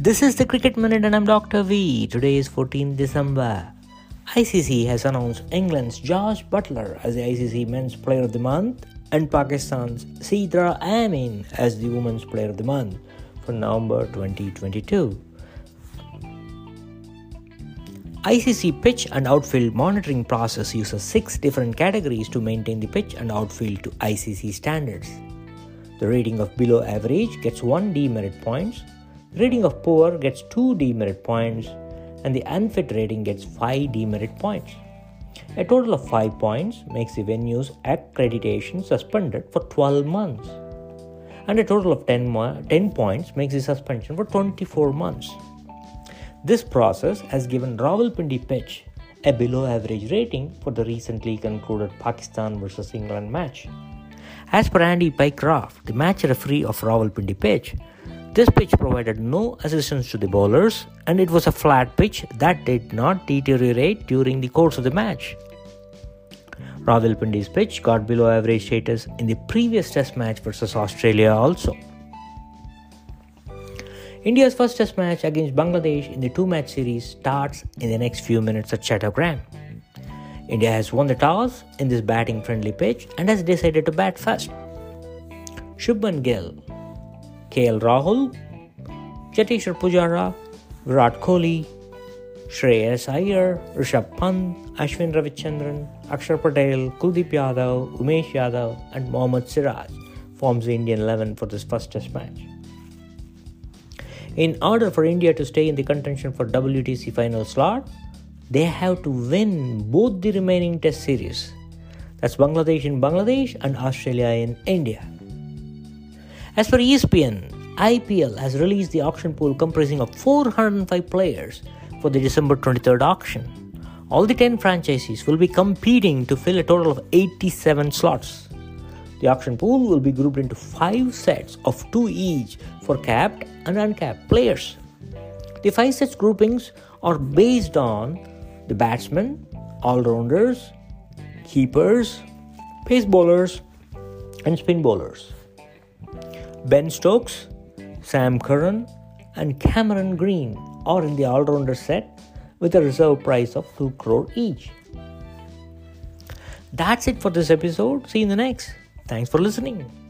This is the Cricket Minute and I'm Dr. V. Today is 14 December. ICC has announced England's Josh Buttler as the ICC Men's Player of the Month and Pakistan's Sidra Amin as the Women's Player of the Month for November 2022. ICC pitch and outfield monitoring process uses six different categories to maintain the pitch and outfield to ICC standards. The rating of below average gets 1 demerit points, rating of poor gets 2 demerit points, and the unfit rating gets 5 demerit points. A total of 5 points makes the venue's accreditation suspended for 12 months. And a total of 10, mo- 10 points makes the suspension for 24 months. This process has given Rawalpindi pitch a below average rating for the recently concluded Pakistan vs England match. As per Andy Pycroft, the match referee of Rawalpindi pitch, this pitch provided no assistance to the bowlers and it was a flat pitch that did not deteriorate during the course of the match. Rawalpindi's pitch got below average status in the previous test match versus Australia also. India's first test match against Bangladesh in the two match series starts in the next few minutes at Chattogram. India has won the toss in this batting friendly pitch and has decided to bat first. Shubman Gill, KL Rahul, Cheteshwar Pujara, Virat Kohli, Shreyas Iyer, Rishabh Pant, Ashwin Ravichandran, Akshar Patel, Kuldeep Yadav, Umesh Yadav, and Mohammad Siraj forms the Indian 11 for this first test match. In order for India to stay in the contention for WTC final slot, they have to win both the remaining test series. That's Bangladesh in Bangladesh and Australia in India. As per ESPN, IPL has released the auction pool comprising of 405 players for the December 23rd auction. All the 10 franchises will be competing to fill a total of 87 slots. The auction pool will be grouped into five sets of two each for capped and uncapped players. The five sets groupings are based on the batsmen, all rounders, keepers, pace bowlers, and spin bowlers. Ben Stokes, Sam Curran, and Cameron Green are in the all rounder set with a reserve price of 2 crore each. That's it for this episode. See you in the next. Thanks for listening.